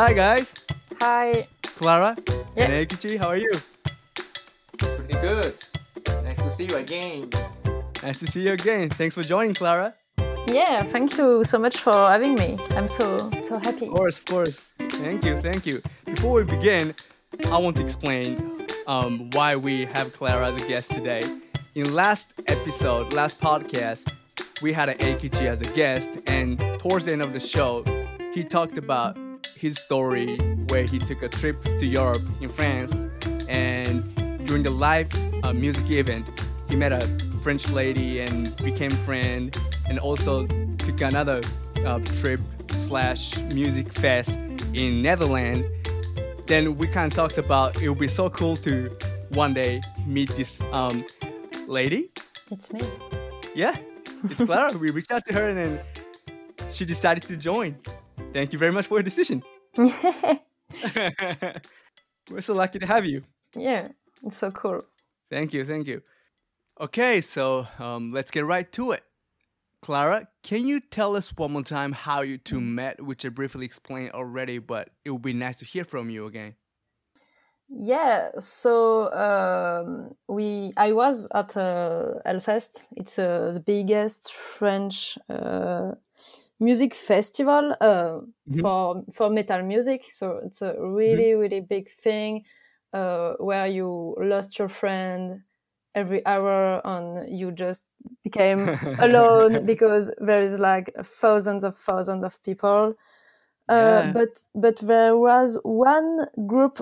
Hi guys, Hi. Clara Yeah. and Eikichi. How are you? Pretty good. Nice to see you again. Nice to see you again. Thanks for joining, Clara. Yeah, thank you so much for having me. I'm so so happy. Of course, of course. Thank you, thank you. Before we begin, I want to explain um, why we have Clara as a guest today. In last episode, last podcast, we had Eikichi as a guest, and towards the end of the show, he talked about his story where he took a trip to Europe in France, and during the live uh, music event, he met a French lady and became friend, and also took another uh, trip slash music fest in Netherlands. Then we kind of talked about it would be so cool to one day meet this um, lady. It's me. Yeah, it's Clara. we reached out to her and then she decided to join. Thank you very much for your decision. We're so lucky to have you. yeah, it's so cool. Thank you, thank you. Okay, so um, let's get right to it. Clara, can you tell us one more time how you two met, which I briefly explained already, but it would be nice to hear from you again. Yeah, so um, we I was at uh, Hellfest. It's uh, the biggest French uh, music festival uh, Mhm. for for metal music. So it's a really really big thing uh, where you lost your friend every hour and you just became alone because there is like thousands of thousands of people. Uh, Yeah. But but there was one group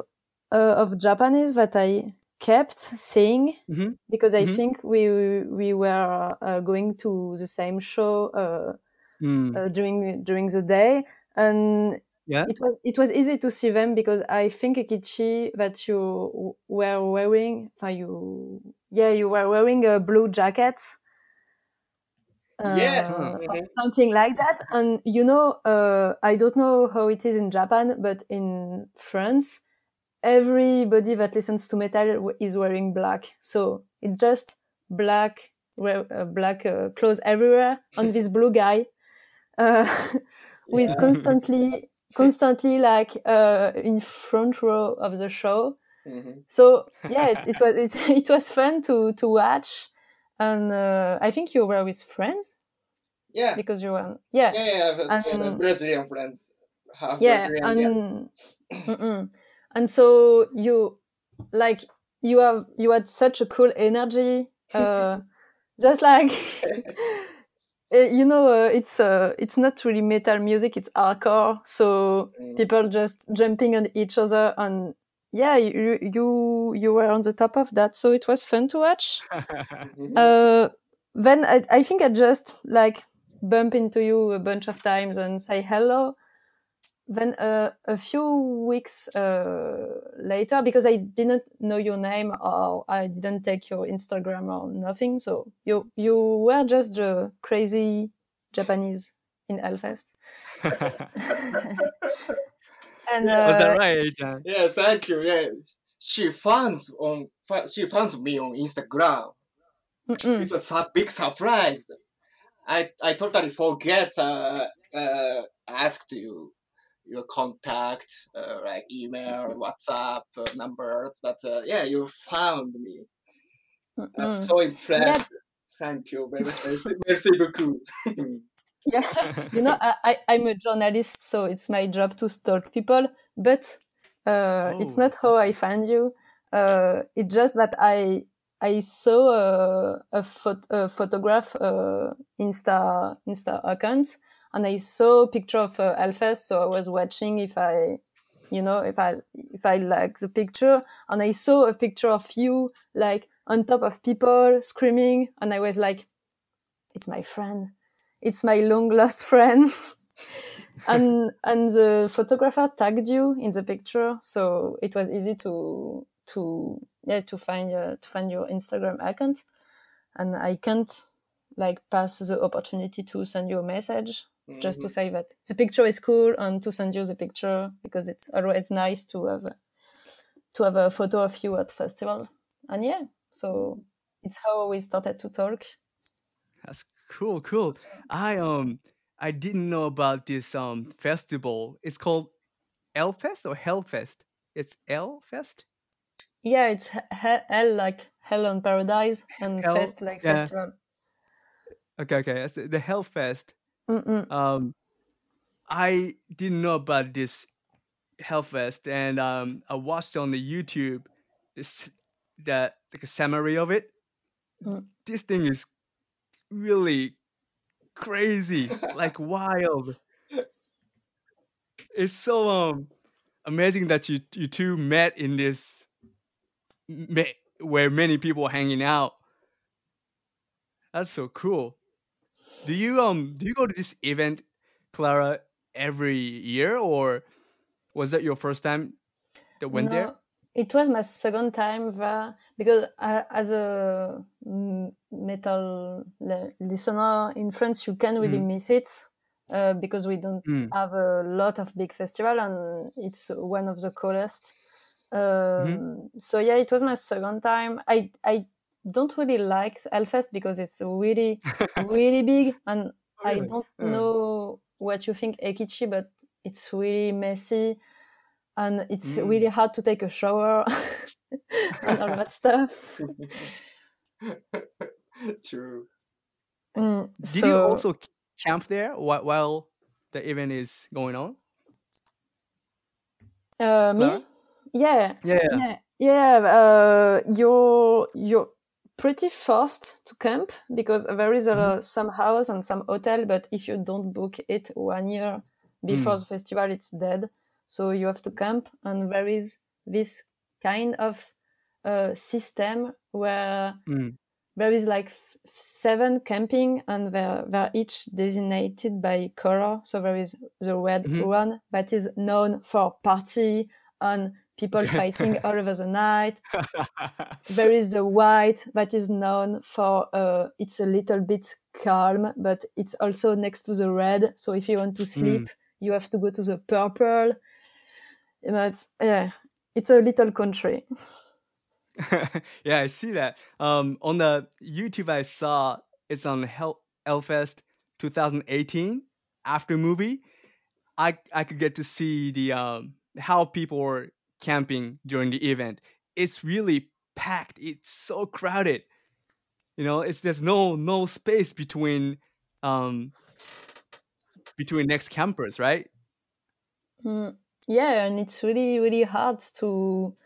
uh, of Japanese that I kept seeing Mhm. because I Mhm. think we we were uh, going to the same show uh, Hmm. uh, during during the day, and Yeah. it was it was easy to see them because I think Kichi that you were wearing, uh, you yeah you were wearing a blue jacket. Yeah. uh, something like that. And you know, uh, I don't know how it is in Japan, but in France, everybody that listens to metal is wearing black. So it's just black, uh, black uh, clothes everywhere. on this blue guy, uh, Yeah. constantly, constantly like uh, in front row of the show. Mhm. So yeah, it, it was it, it was fun to to watch. And uh, I think you were with friends Yeah. because you were yeah Yeah, yeah, yeah, yeah, And- Brazilian friends. Half yeah Brazilian, and mm-mm. and so you like you have you had such a cool energy uh just like you know uh, it's uh it's not really metal music it's hardcore so Mm. people just jumping on each other and yeah you you you were on the top of that so it was fun to watch Mhm. uh, then I, I think I just like bump into you a bunch of times and say hello. Then uh, a few weeks uh, later, because I didn't know your name or I didn't take your Instagram or nothing, so you you were just the crazy Japanese in Hellfest. and Was uh, that right, Eitan? Yeah, thank you. Yeah, she finds on she finds me on Instagram. mm-mm. It's a su- big surprise. I I totally forget uh, uh asked you your contact uh, like email, WhatsApp uh, numbers, but uh, yeah, you found me. I'm so impressed. Thank you very much. Merci, merci beaucoup. yeah you know I, I i'm a journalist so it's my job to stalk people but uh it's Oh. not how i find you uh it's just that i i saw a, a, phot- a photograph uh insta insta account and i saw a picture of uh, so i was watching if i you know if i if i like the picture. And i saw a picture of you like on top of people screaming. And i was like it's my friend. It's my long lost friend. And and the photographer tagged you in the picture. So it was easy to to yeah to find your to find your instagram account. And i can't like pass the opportunity to send you a message just to Mhm. say that the picture is cool and to send you the picture because it's always nice to have a, to have a photo of you at festival and yeah so it's how we started to talk That's cool, cool. I um I didn't know about this um festival. It's called Elfest or Hellfest? It's Elfest. Yeah, it's he- he- hell like hell on paradise and Hell- fest like yeah. festival. Okay, okay. That's the Hellfest. Mm-mm. Um, I didn't know about this Hellfest, and um, I watched on the YouTube this the like a summary of it. Mm. This thing is really crazy, like wild. It's so um amazing that you you two met in this where many people are hanging out. That's so cool. Do you um do you go to this event, Clara, every year, or was that your first time that went there? It was my second time there because uh, as a mm, metal li- listener in France, you can really Mm. miss it uh, because we don't Mm. have a lot of big festival and it's one of the coolest. Um, Mm-hmm. So yeah, it was my second time. I I don't really like Hellfest because it's really really big and Oh, I don't Uh. know what you think Eikichi, but it's really messy and it's Mm. really hard to take a shower and all that stuff. True. Mm, Did you also camp there while, while the event is going on? Uh, me? Yeah, Yeah. yeah, yeah. Uh, you're you're pretty forced to camp because there is a, Mm-hmm. some house and some hotel, but if you don't book it one year before Mm. the festival, it's dead. So you have to camp, and there is this kind of uh, system where Mm. there is like f- seven camping and they're, they're each designated by color so there is the red Mhm. one that is known for party and people fighting all over the night. There is the white that is known for uh, it's a little bit calm but it's also next to the red. So if you want to sleep you have to go to the purple. You know it's yeah it's a little country. Yeah, I see that. Um, on the YouTube, I saw it's on Hell Hellfest 2018 after movie. I I could get to see the um how people were camping during the event. It's really packed. It's so crowded. You know, it's there's no no space between um between next campers, right? Mm, yeah, and it's really, really hard to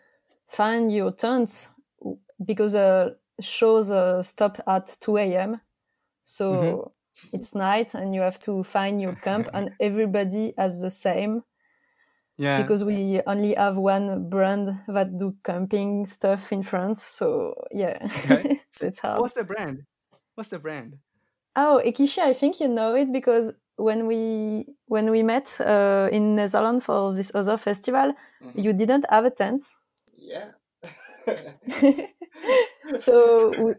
find your tent w- because uh, shows uh, stop at 2 a.m. So Mhm. it's night and you have to find your camp, and everybody has the same Yeah. because we only have one brand that do camping stuff in France. So yeah, Okay. so it's hard. What's the brand? What's the brand? Oh, Ekishi, I think you know it because when we when we met uh, in Netherlands for this other festival, Mhm. you didn't have a tent. Yeah. so we,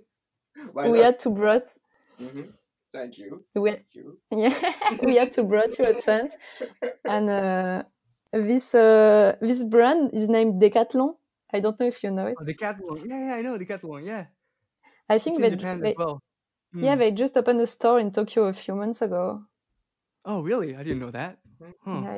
we had to brought Mhm. Thank you. we, Thank you. yeah we had to brought you a tent and uh, this uh, this brand is named Decathlon. I don't know if you know it. Oh, Decathlon. Yeah, yeah, I know Decathlon. Yeah. I It's think in they, they well. yeah Mm. they just opened a store in Tokyo a few months ago. Oh, really? I didn't know that. Huh. Yeah,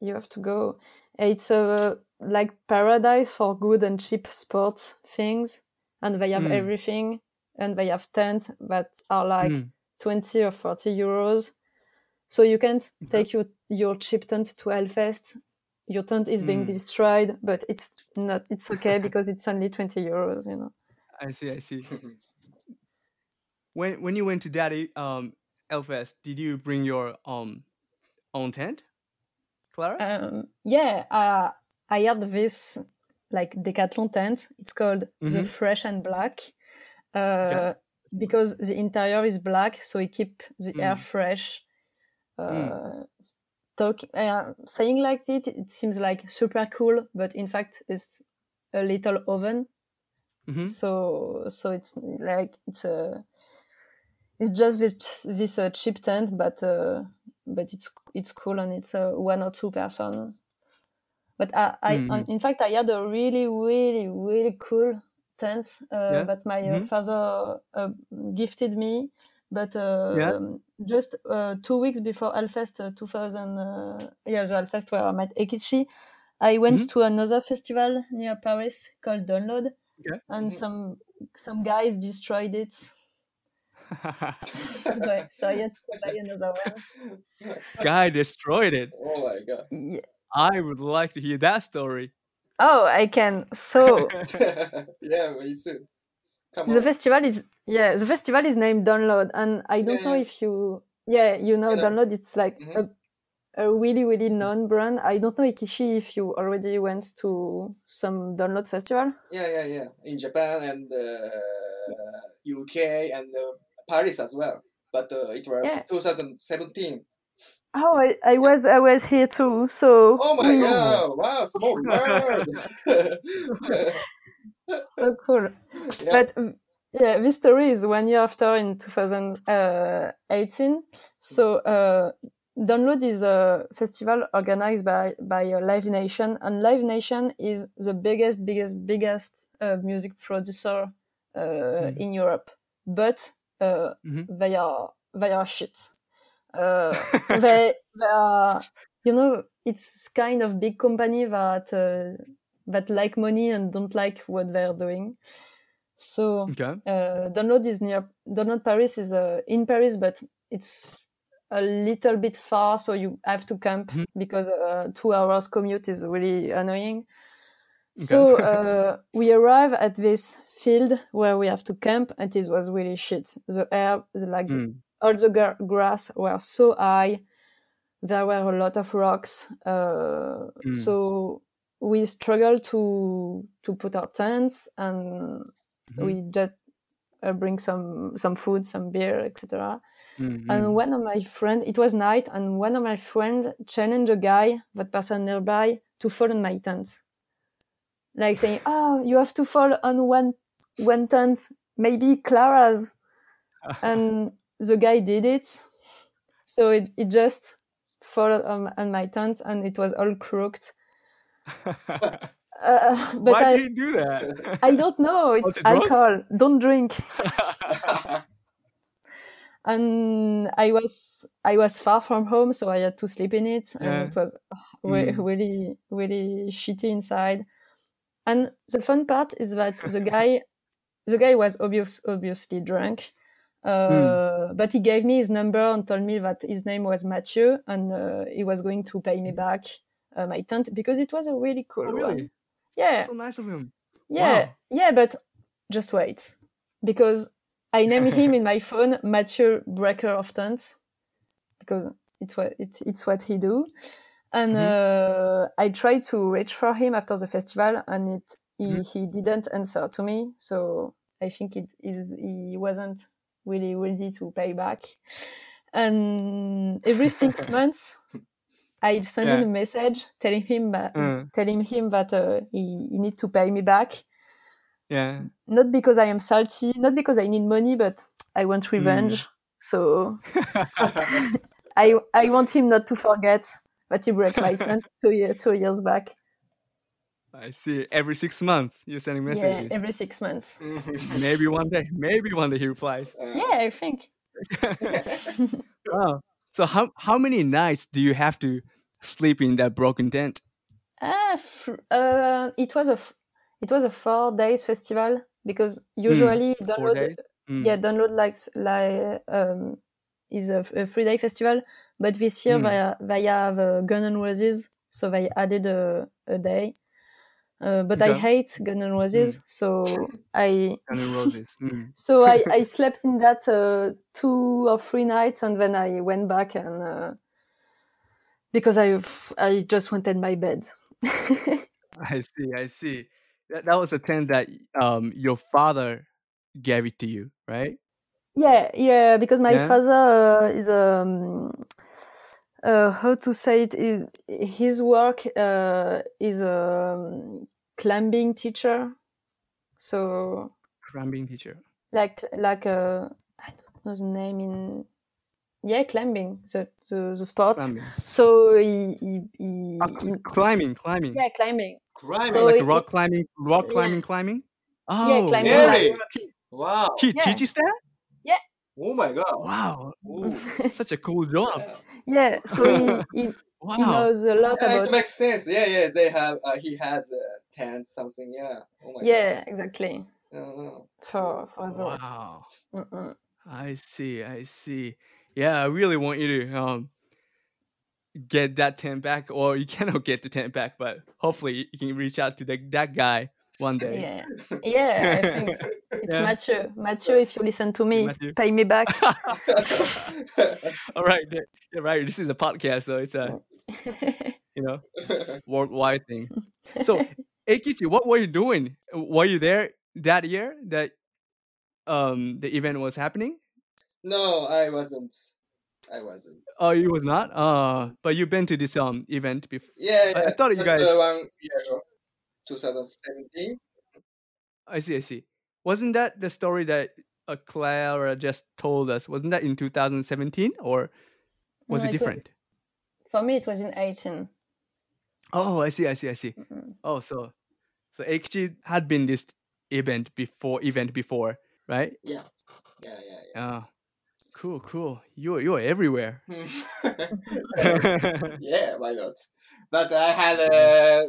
you have to go. It's a like paradise for good and cheap sports things, and they have Mm. everything, and they have tents that are like Mm. twenty or forty euros. So you can't take your your cheap tent to Hellfest. Your tent is being Mm. destroyed, but it's not. It's okay because it's only twenty euros. You know. I see. I see. when when you went to Daddy um Elfest, did you bring your um own tent, Clara? Um, yeah, uh, I had this like Decathlon tent. It's called the Mhm. Fresh and Black uh, because the interior is black, so it keep the air Mm. fresh. Uh, Mm. talk, uh, saying like it, it seems like super cool, but in fact, it's a little oven. hmm So, so it's like it's a, it's just this this uh, cheap tent, but uh, but it's it's cool and it's a one or two person. But I, I Mhm. in fact, I had a really, really, really cool tent uh, Yeah? that my uh, Mhm. father uh, gifted me But uh, just uh, two weeks before Hellfest uh, 2000, uh, yeah, the Hellfest where I met Eikichi, I went Mhm. to another festival near Paris called Download, Okay. and Mhm. some some guys destroyed it. Ouais, so I had to buy another one. Guy destroyed it. Oh my god. Yeah. I would like to hear that story. Oh, I can. So yeah, me too. Come the on. festival is yeah, the festival is named Download, and I don't Yeah, know yeah. if you yeah you know. Download. It's like Mhm. a, a really really known brand. I don't know Ikishi if you already went to some Download festival. Yeah, yeah, yeah. In Japan and uh, UK and uh, Paris as well. But uh, it was Yeah. 2017. Oh, I, I was I was here too. So Oh my mm, god! Wow, small world. so cool. yeah. But mm, yeah, this story is one year after in 2018. So uh, Download is a festival organized by by uh, Live Nation, and Live Nation is the biggest, biggest, biggest uh, music producer uh, Mhm. in Europe. But uh, Mhm. they are they are shit. Uh, they they are you know it's kind of big company that uh, that like money and don't like what they're doing. So Okay. uh, download is near download Paris is uh, in Paris, but it's a little bit far, so you have to camp Mhm. because uh, two hours commute is really annoying. So Okay. uh, we arrive at this field where we have to camp, and it was really shit. The air, the, like Mm. all the gra- grass were so high. There were a lot of rocks. Uh, Mm. So we struggle to to put our tents, and Mhm. we just uh, bring some some food, some beer, etc. Mm, And one of my friend, it was night, and one of my friend challenged a guy, that person nearby, to fall on my tent, like saying, "Oh, you have to fall on one one tent, maybe Clara's." and the guy did it, so it, it just fell on, on my tent, and it was all crooked. Uh, but Why I, did you do that? I don't know. It's it alcohol. Don't drink. and I was I was far from home, so I had to sleep in it, and Yeah. it was ugh, re- Mm. really really shitty inside. And the fun part is that the guy, the guy was obvious, obviously drunk, uh, Hmm. but he gave me his number and told me that his name was Mathieu, and uh, he was going to pay me back uh, my tent because it was a really cool oh, one. really? Yeah, So nice of him. yeah, Wow. yeah, but just wait, because I named him in my phone Mathieu Breaker of Tents, because it's what it, it's what he do, and Mhm. uh, I tried to reach for him after the festival, and it he, Mhm. he didn't answer to me, so I think it is he wasn't really ready to pay back, and every six months. I send Yeah. him a message telling him that, Uh. telling him that uh, he, he need to pay me back, Yeah. not because I am salty, not because I need money, but I want revenge. So I I want him not to forget that he broke my tent two year, two years back. I see. Every six months, you're sending messages. Yeah, every six months. maybe one day. Maybe one day he replies. Yeah, I think. Wow. So how how many nights do you have to sleep in that broken tent? Ah, uh, it was a f- it was a four days festival because usually Four download. Mm. yeah download like like um is a, a three day festival, but this year Mm. they they have uh, Gun and Roses, so they added a, a day. Uh, but I hate Gun N' Roses, so I Guns N' Roses. Mm. so I, I slept in that uh, two or three nights, and then I went back and uh, because I I just wanted my bed. I see. I see. That that was a tent that um your father gave it to you, right? yeah, yeah, because my Yeah? father uh, is um uh, how to say it is his work uh, is a um, climbing teacher, so Climbing teacher. like like uh, I don't know the name in yeah climbing the the, the sport. Climbing. So he, he, he, he cl- climbing. Climbing. yeah climbing. climbing So like it- rock climbing. Rock yeah. climbing. Climbing. Oh. climbing Really? He, wow. he Yeah. teaches that. Oh my god! Wow, such a cool job. yeah. yeah, so he, he, he knows a lot Yeah, it makes sense. Yeah, yeah. They have. Uh, he has a tent, something. Yeah. Oh my Yeah, exactly. god. Uh, For for the. Wow. Mm-mm. I see. I see. Yeah, I really want you to um get that tent back, or you cannot get the tent back, but hopefully you can reach out to the, that guy one day. Yeah, yeah. I think it's Yeah. Mathieu. Mathieu, if you listen to me, Mathieu. pay me back. All right, yeah, right. This is a podcast, so it's a you know worldwide thing. So, Eikichi, what were you doing? Were you there that year that um the event was happening? no, I wasn't. I wasn't. Oh, you was not. Uh, but you've been to this um event before. Yeah, I- I thought you guys- one year ago, 2017. I see. I see. Wasn't that the story that uh, Clara just told us? Wasn't that in 2017 or was No, it different? For me, it was in 18. Oh, I see. I see. I see. Mm-mm. Oh, so so Eikichi had been this event before event before, right? Yeah, yeah, yeah, yeah. Ah, cool, cool. You're you're everywhere. yeah, why not? But I had a,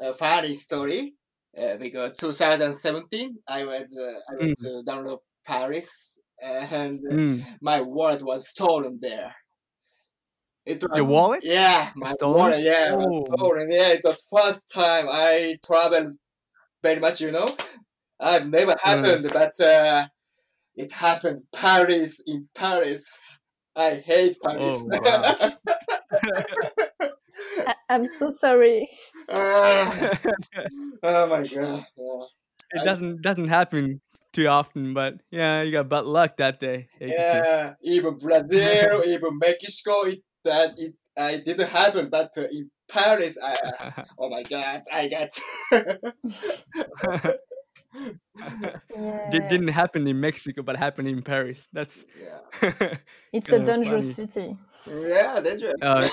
a funny story uh, because 2017 I went uh, I went to download Paris and Mm. my wallet was stolen there. It was, Your wallet? Yeah, my Stolen? wallet. Yeah, was Oh. stolen. Yeah, it was first time I traveled very much. You know, I've never happened, but uh, it happened. Paris in Paris. I hate Paris. Oh, wow. I- I'm so sorry. Ah, oh my god. Yeah. it doesn't doesn't happen too often, but yeah, you got bad luck that day. Eikichi. Yeah, even Brazil, even Mexico, it that it uh, it didn't happen. But uh, in Paris, I oh my god, I got Yeah. It didn't happen in Mexico, but happened in Paris. That's yeah, It's a dangerous funny. city. yeah, dangerous. Uh,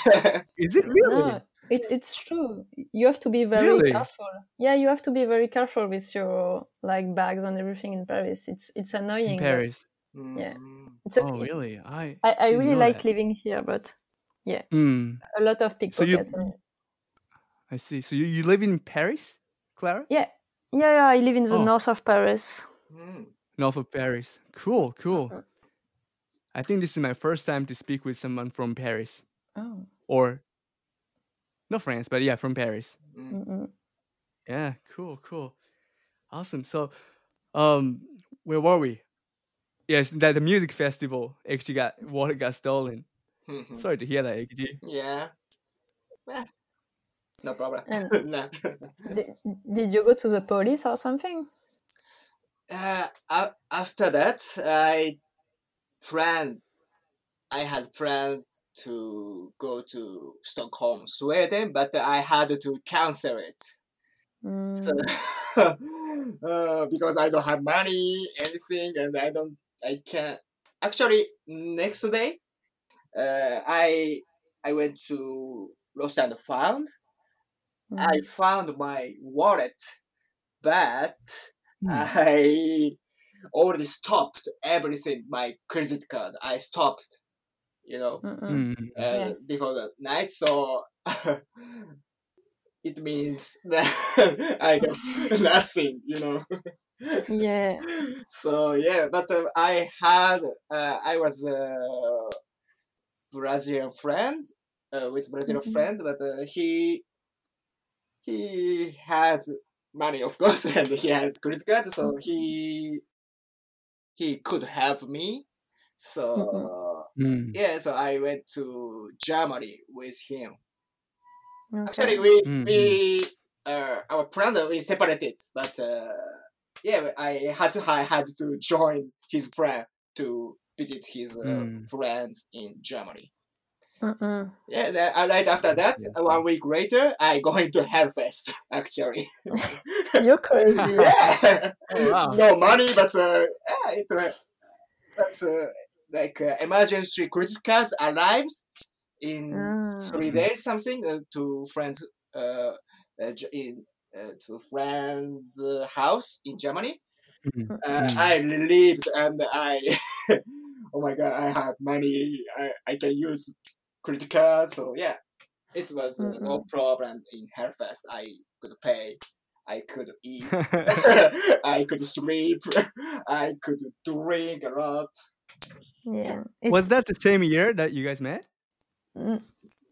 Is it really? No, it, it's true. You have to be very Really? careful. Yeah, you have to be very careful with your like bags and everything in Paris. It's it's annoying. in but Paris. Yeah. Mm. It's Oh, really? I. I, I really like that. living here, but Hmm. a lot of So you- pickpockets. and- I see. So you, you live in Paris, Clara? yeah, yeah, yeah. I live in the Oh. north of Paris. Mm. North of Paris. Cool, cool. Mhm. I think this is my first time to speak with someone from Paris Oh. or not France, but yeah, from Paris. Mm. Mm-mm. Yeah, cool, cool. Awesome. So, um, where were we? Yes, that the music festival actually got water got stolen. Mhm. Sorry to hear that, Eikichi. Yeah. No problem. And- no. Did, did you go to the police or something? uh, after that, I planned. I had planned to go to Stockholm, Sweden, but I had to cancel it. So, Mm, uh, because I don't have money, anything, and I don't, I can't. Actually, next day, uh, I I went to Lost and Found. I mm. found my wallet, but Hmm. I already stopped everything. My credit card, I stopped. You know, uh, Yeah. before the night, so it means that I got nothing. You know. Yeah. so yeah, but uh, I had uh, I was a Brazilian friend uh, with Brazilian Mhm. friend, but uh, he he has money, of course, and he has credit card, so he he could help me. So Mm. yeah, so I went to Germany with him. Okay. Actually, we Mm, we uh, our plan uh, we separated, but uh, yeah, I had to I had to join his friend to visit his uh, Mm. friends in Germany. Mm-mm. Yeah, then, uh, right after that, Yeah. uh, one week later, I going to Hellfest. Actually, You're crazy. yeah, Oh, wow. no money, but uh, yeah, it, uh, but uh, like uh, emergency credit cards arrives in Ah. three days something uh, to friends uh, uh in uh, to friends uh, house in Germany. Mm. Uh, Mm. I lived and I oh my god, I have money. I, I can use credit card. So yeah, it was uh, no problem in Hellfest. I could pay. I could eat. I could sleep. I could drink a lot. Yeah. was that the same year that you guys met? mm,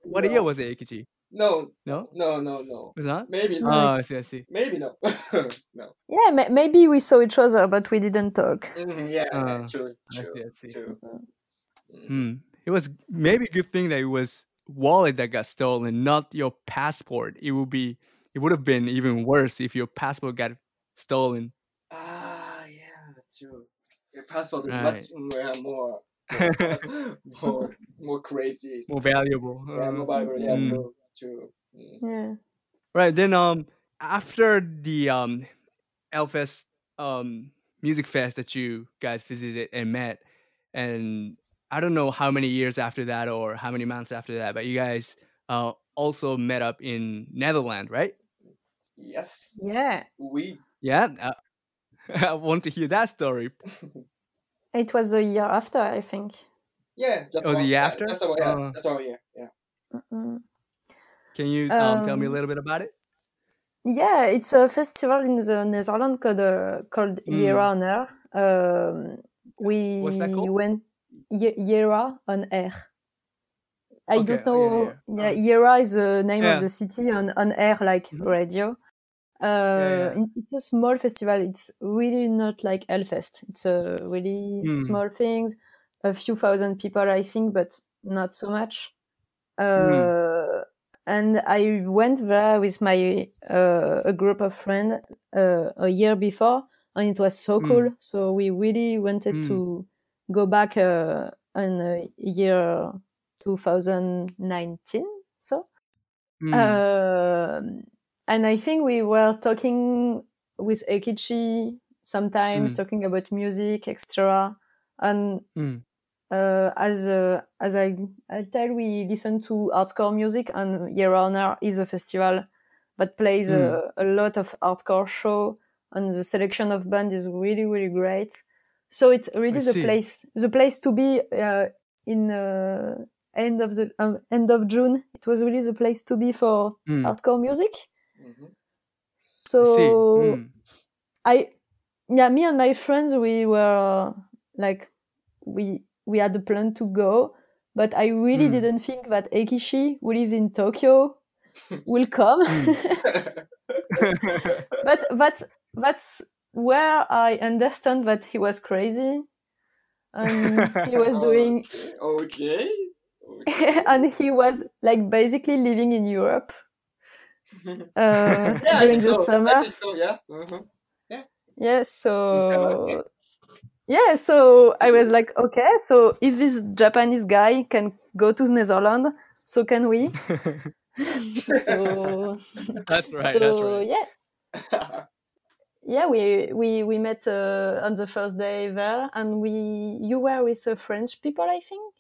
What year was it, Eikichi? no, No, no, no, no. was not. Maybe No, no. Oh, I see. I see. Maybe no. no. yeah, ma- maybe we saw each other, but we didn't talk. Mhm, yeah, yeah, Uh, true, I see. true, I see. true. Hmm. It was maybe a good thing that it was wallet that got stolen, not your passport. It would be. It would have been even worse if your passport got stolen. Ah, yeah, true. Your passport is Right. much more, more, more, more, more crazy. More valuable. Yeah, Uh, more valuable. Yeah, mm. true, true. Mm. Yeah. Right. Then um after the um Elfest um music fest that you guys visited and met and I don't know how many years after that or how many months after that, but you guys uh also met up in Netherlands, right? Yes, Yeah. we. Yeah. Uh, I want to hear that story. It was a year after, I think. Yeah, just Oh, the year yeah, after? Just one. Yeah, Uh. just one year. Yeah. Mm-mm. Can you um, tell me a Um, little bit about it? Yeah, it's a festival in the Netherlands called uh, called Mm. Jera on Air. Um, we What's that called? went Ye- Jera on Air. I Okay, don't oh, know. yeah, yeah. Yeah, Jera is the name Yeah. of the city on on air like Mhm. radio. Uh, yeah. It's a small festival. It's really not like Hellfest. It's a really Mm. small thing, A few thousand people, I think, but not so much. Mm. Uh, and I went there with my uh, a group of friends uh, a year before, and it was so Mm. cool. So we really wanted Mm. to go back uh, in uh, year 2019. So, Mm. um, and I think we were talking with Eikichi sometimes, Mm. talking about music, etc. And Mm. uh, as uh, as I I tell, we listen to hardcore music, and Year Honor is a festival that plays a, a lot of hardcore show, and the selection of band is really really great. So it's really I the see. place the place to be uh, in uh, end of the um, end of June. It was really the place to be for Mm. hardcore music. Mhm. So I. Mm. I yeah, me and my friends we were like we we had a plan to go, but I really Mm. didn't think that Eikishi, who live in Tokyo, will come. but that's that's where I understand that he was crazy. And he was doing Okay. okay. and he was like basically living in Europe uh, yeah, I during think the so. summer. I think so. Yeah. Mhm. Yeah, okay. so yeah, so I was like, okay, so if this Japanese guy can go to Netherlands, so can we? so that's right. so that's right. yeah, yeah, we we we met uh, on the first day there, and we you were with uh, French people, I think,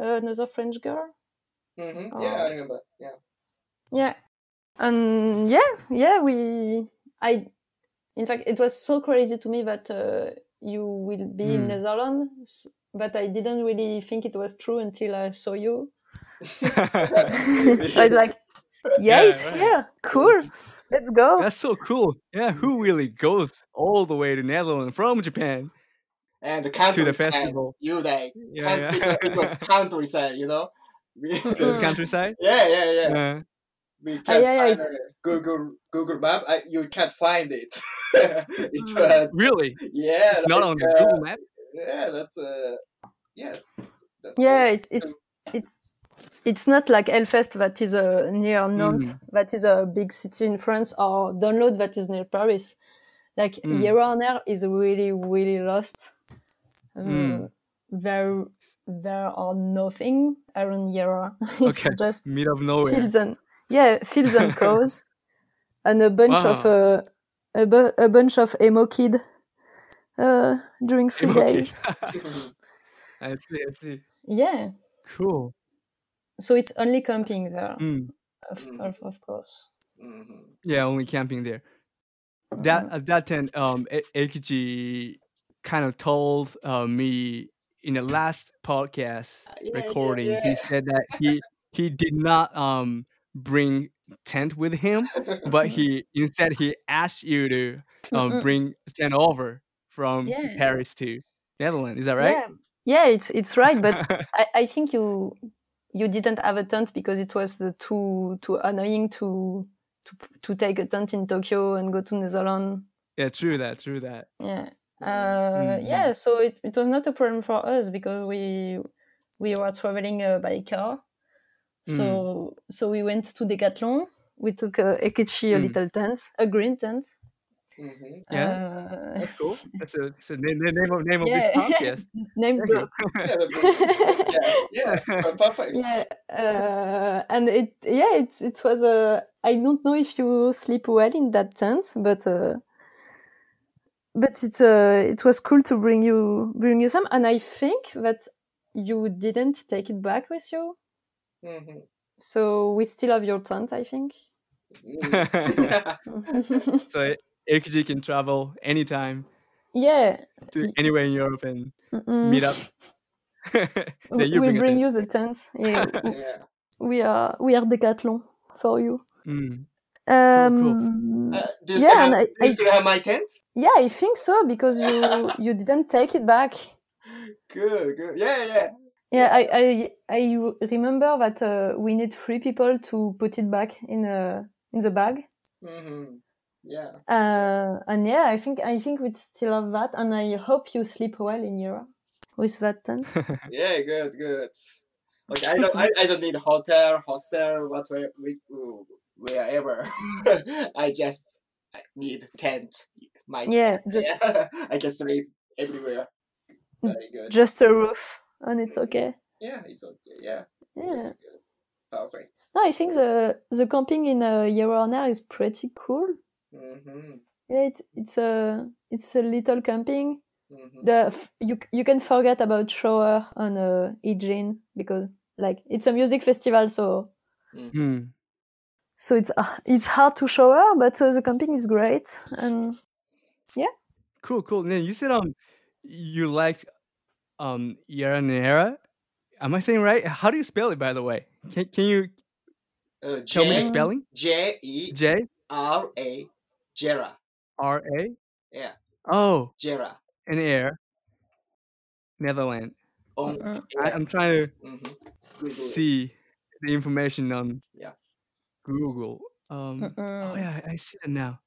uh, another French girl. hmm Oh. Yeah, I remember. Yeah. Yeah. And yeah, yeah, we I in fact it was so crazy to me that uh, you will be in Mm. Netherlands, but I didn't really think it was true until I saw you. I was like, yeah, Yeah, it's right. here. Cool. Let's go. That's so cool. Yeah, who really goes all the way to Netherlands from Japan? and the countryside. festival. You like Yeah, count- yeah. It, it was countryside, you know. We, To the Mm. countryside? yeah, yeah, yeah. Uh, We Ah, can't yeah, yeah, find it's- Google Google Map. I, you can't find it. it Mm. was really? yeah. It's not on uh, Google map? Yeah, that's uh, yeah. That's Yeah, crazy. it's it's it's it's not like Hellfest that is uh, near Nantes, that is a big city in France, or Download that is near Paris. Like Mm. Yerevan is really really lost. Um, Mm. There there are nothing around Yera. it's Okay. just Mid of nowhere. fields and yeah fields and cows, and a bunch of uh, a, bu- a bunch of emo kid uh, during three Okay. days. I see, I see. Yeah. Cool. So it's only camping there, Mm. of, Mm. of, of course. Mhm. Yeah, only camping there. That at that time, um, E- kind of told uh, me in the last podcast Uh, yeah, recording, yeah, he said that he he did not um bring tent with him, but he instead he asked you to um bring tent over from Yeah. Paris to Netherlands. Is that right? Yeah, yeah, it's it's right, but I, I think you you didn't have a tent because it was the too too annoying to to to take a tent in Tokyo and go to Netherlands. yeah, true that, true that. Yeah, uh, Mhm. yeah. So it, it was not a problem for us because we we were traveling uh, by car. So so we went to Decathlon. We took a Eikichi a Mm. little tent, a green tent. Mhm. Yeah, Uh, that's cool. That's a, that's a name, name of name of yeah, this podcast. name Thank Yeah, yeah, yeah, perfect. yeah uh, and it yeah it it was a i don't know if you sleep well in that tent but uh but it uh, it was cool to bring you bring you some and i think that you didn't take it back with you Mhm. so we still have your tent i think Mm. so Ekiji can travel anytime yeah to anywhere in Europe and mm-mm. meet up. then you we bring, bring you the tent yeah yeah. we are we are decathlon for you Mm. um Uh, do you Yeah, still and have, I- do you I- still have my tent? yeah i think so because you you didn't take it back Good, good. Yeah, yeah. Yeah, I I, I remember that uh, we need three people to put it back in a in the bag. hmm Yeah. Uh, and yeah, I think I think we still have that, and I hope you sleep well in Europe with that tent. Yeah, good, good. Okay, I don't, I, I don't need hotel, hostel, whatever, wherever. I just need tent. My yeah, the, yeah, I can sleep everywhere. Very good. just a roof, and it's okay. Yeah, it's okay. Yeah. Yeah. Good. Perfect. No, I think the the camping in uh, Yeroana is pretty cool. Mm-hmm. Yeah, it's it's a it's a little camping. Mm-hmm. The f- you you can forget about shower on uh, Ijin because like it's a music festival, so Mm. so it's uh, it's hard to shower, but uh, the camping is great. And yeah. Cool, cool. Then you said um you liked um Yaranera. Am I saying right? How do you spell it by the way? Can can you Uh, tell me the spelling? J E J R A Jera. R A Yeah, Oh, Jera. an air. Netherlands. On Mm. I, I'm trying to mm-hmm. See the information on Yeah. Google. Um, oh Mm-mm. yeah, I I see it now.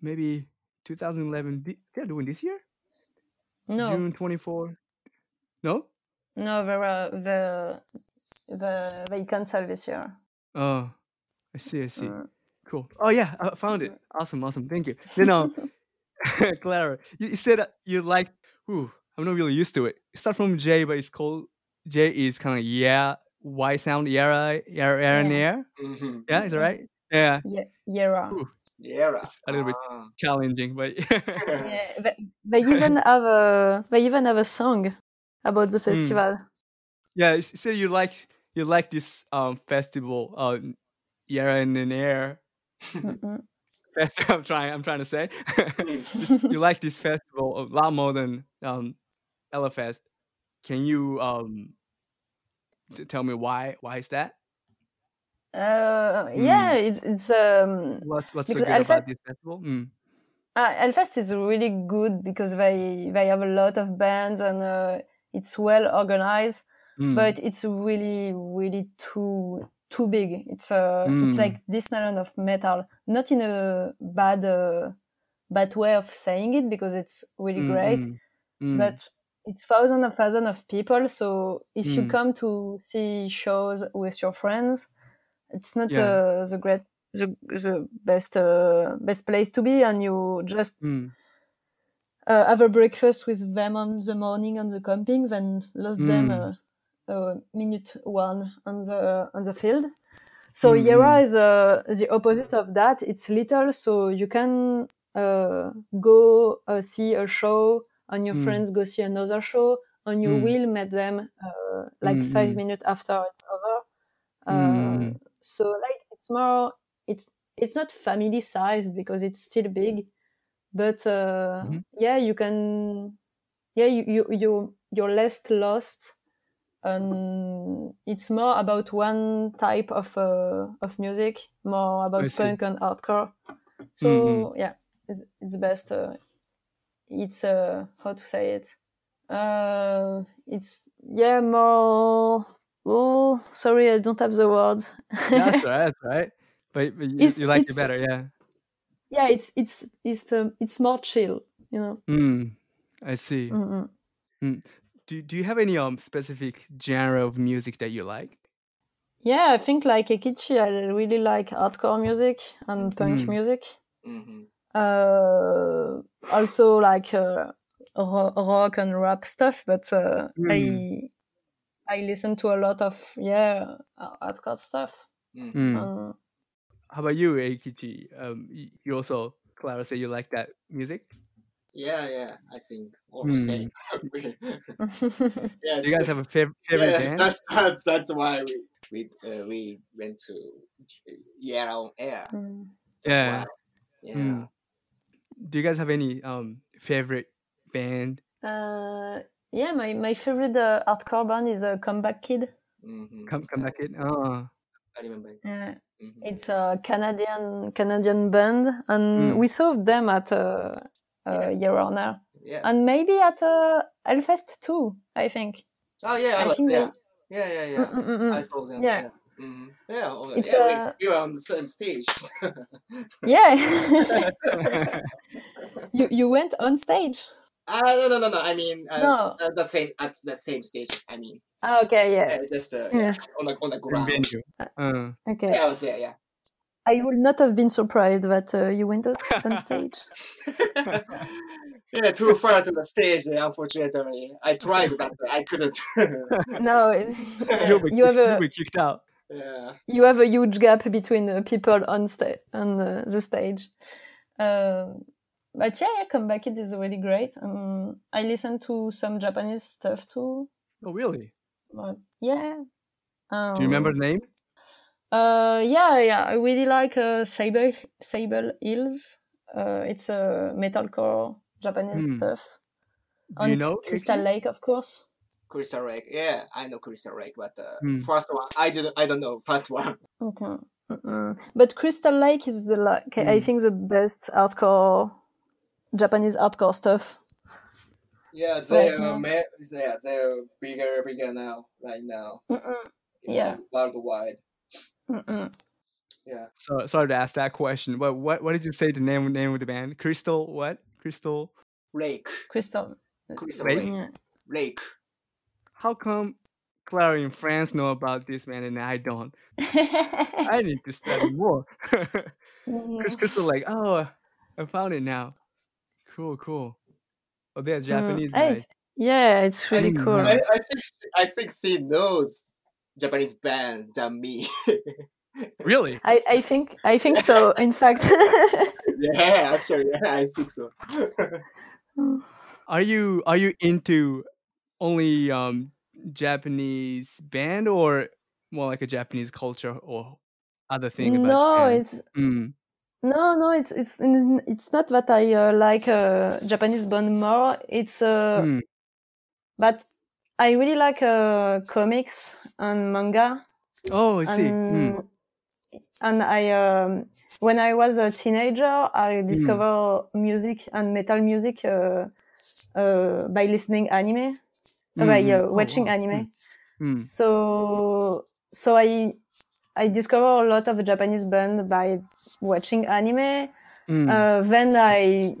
Maybe 2011. Thi- They're doing this year, no, June 24. No. no, there are the the they cancel this year. Oh, I see. I see. Mm. Cool. Oh yeah, I found it. Awesome, awesome. Thank you. You know, Clara, you, you said you like. Ooh, I'm not really used to it. It starts from J, but it's called J is kind of yeah, Y sound, yara, yara, yara, Yeah. yeah. Mm-hmm. Yeah, is that Mhm. right? Yeah, Ye- Yera. Ooh. Jera. It's a little bit Ah. challenging, but Yeah, they, they even have a they even have a song about the festival. yeah. so you like you like this um festival, uh, Yara in the air. Mm-mm. Festival. I'm trying. I'm trying to say. You like this festival a lot more than um. Can you um t- tell me why? Why is that? Uh, yeah, it's it's um What's what's so good about this festival? Mm. Uh, Hellfest is really good because they they have a lot of bands and uh, it's well organized, Mm. but it's really really too too big. It's uh, Mm. it's like Disneyland of metal, not in a bad uh, bad way of saying it because it's really Mm, great, mm, mm. but it's thousands and thousands of people. So if you come to see shows with your friends, it's not Yeah. uh, the great the, the best uh, best place to be, and you just Mm. Uh, have a breakfast with them on the morning on the camping, then lost them Mm. uh, uh, minute one on the on the field. So Mm, Yera mm. is uh, the opposite of that. It's little, so you can uh, go uh, see a show, and your Mm. friends go see another show, and you Mm. will meet them uh, like Mm, five mm. minutes after it's over. Mm, Uh, mm. So like it's more it's it's not family sized because it's still big, but uh, Mhm. yeah, you can yeah you, you you you're less lost and it's more about one type of uh, of music more about punk and hardcore so Mhm. yeah it's, it's best uh, it's uh, how to say it uh, it's yeah more oh sorry i don't have the words That's right. That's right. But, but you, you like it better, yeah. Yeah it's it's it's um, it's more chill you know Mm, I see. Mm-mm. Do Do you have any um specific genre of music that you like? yeah i think like Eikichi i really like hardcore music and punk Mm. music hmm uh, also like uh, ro- rock and rap stuff but uh, Mm. i i listen to a lot of yeah uh, hardcore stuff Mm. um, How about you, Eikichi? Um, you also Clara say you like that music. Yeah, yeah. I think all Hmm. same. yeah, Do you guys have a fav- favorite yeah, band? That's, that's that's why we we uh, we went to Jera On Air. Mm. Yeah. why. Yeah. Mm. Do you guys have any um favorite band? uh, yeah my, my favorite uh, hardcore band is uh, comeback kid hmm Come come back in. Oh, I remember. yeah Mhm. It's a Canadian Canadian band, and Mm. we saw them at uh, uh, Jera On Air, Yeah. and maybe at uh, Hellfest too. I think. oh yeah. I I think yeah. yeah. Yeah. Yeah. Mm, mm, mm, I saw them. Yeah. Yeah. hmm Yeah. It's, yeah, uh, we, we were on the same stage. Yeah, you you went on stage. Ah, no, no, no, no. I mean, uh, No. uh, the same at the same stage. I mean, Ah, okay, yeah, uh, just uh, Yeah. yeah. on the on the in ground. venue. Uh, okay. Yeah, I was there. Yeah. I would not have been surprised that uh, you went on on stage. yeah, too far to the stage. uh, Unfortunately, I tried, but I couldn't. No, you'll you have kicked- a you'll kicked out. yeah. you have a huge gap between the people on stage on uh, the stage. Um, but yeah, yeah, Comeback Kid is really great. Um, I listen to some Japanese stuff too. Oh, really? But yeah. Um, Do you remember the name? Uh, yeah, yeah. I really like uh, Sable Sable Hills. Uh, it's a metalcore Japanese Hmm. stuff. Do you On know Crystal Eiki? Lake, of course. Crystal Lake. Yeah, I know Crystal Lake, but uh, Hmm. first one, I didn't. I don't know first one. Okay. Mm-mm. But Crystal Lake is the like I Mm. think the best hardcore Japanese hardcore stuff. Yeah, they're now. ma- yeah, they're bigger, bigger now, right now. Mm-mm. Yeah. know, worldwide. Mm-mm. Yeah, So sorry to ask that question. What what what did you say the name name of the band? Crystal what? Crystal. Lake, Crystal. Crystal Lake? Lake, Yeah. Lake. How come Clara in France know about this band and I don't? I need to study more. Mm. Crystal Lake, oh, I found it now. Cool, cool. Oh, they're Japanese Mm, hey, guys. yeah, it's really didn't cool. I, I think I think she knows Japanese band than me. Really? I, I think I think so. In fact, yeah, actually, yeah, I think so. Are you are you into only um Japanese band or more like a Japanese culture or other thing about no, Japan? it's Mm, no, no. It's it's it's not that I uh, like uh, Japanese band more. It's uh, mm, but I really like uh, comics and manga. Oh, I see. Mm, and and I um, when I was a teenager, I discovered music and metal music uh, uh, by listening anime, uh, by mm, uh, oh, watching wow, anime. mm, So so I I discovered a lot of Japanese band by watching anime. mm, Uh, then I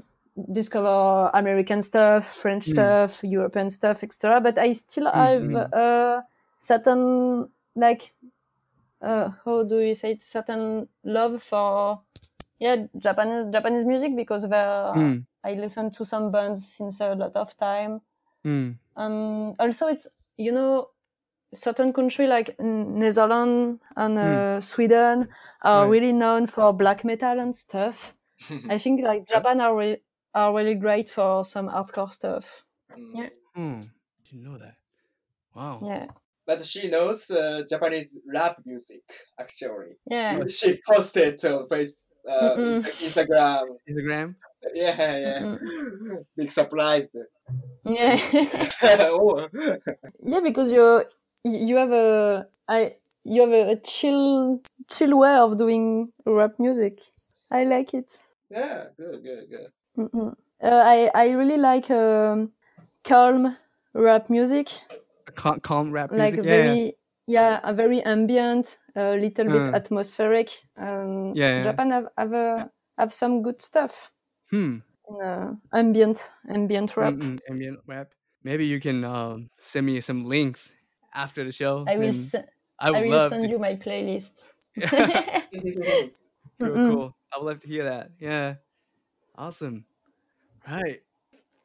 discover American stuff, French Mm. stuff, European stuff, etc. But I still Mm, have mm. a certain like uh, how do you say it? Certain love for yeah Japanese Japanese music because there mm, I listen to some bands since a lot of time, mm, and also it's you know certain country like Netherlands and uh, Sweden are Right. really known for black metal and stuff. I think like Japan are re- are really great for some hardcore stuff. Mm. Yeah. mm. Didn't know that. Wow. Yeah, But she knows uh, Japanese rap music. Actually, yeah, she posted on face, uh, Mm-mm. Instagram. Instagram. Yeah, yeah. Mm. Big surprise. Yeah. oh. yeah, because you you have a I you have a, a chill chill way of doing rap music. I like it. Yeah, good, good, good. Mm-mm. Uh, I I really like um, calm rap music, Calm, calm rap like music. a yeah, yeah. very yeah, a very ambient, a little bit Uh. atmospheric. Um, Yeah, yeah. Japan have have, a, have some good stuff. Hmm. uh, ambient ambient rap. Mm-mm, ambient rap. Maybe you can um, send me some links after the show. I will and se- I I will love send to. you my playlist. cool, Mm-mm. cool. I would love to hear that. Yeah. Awesome. Right.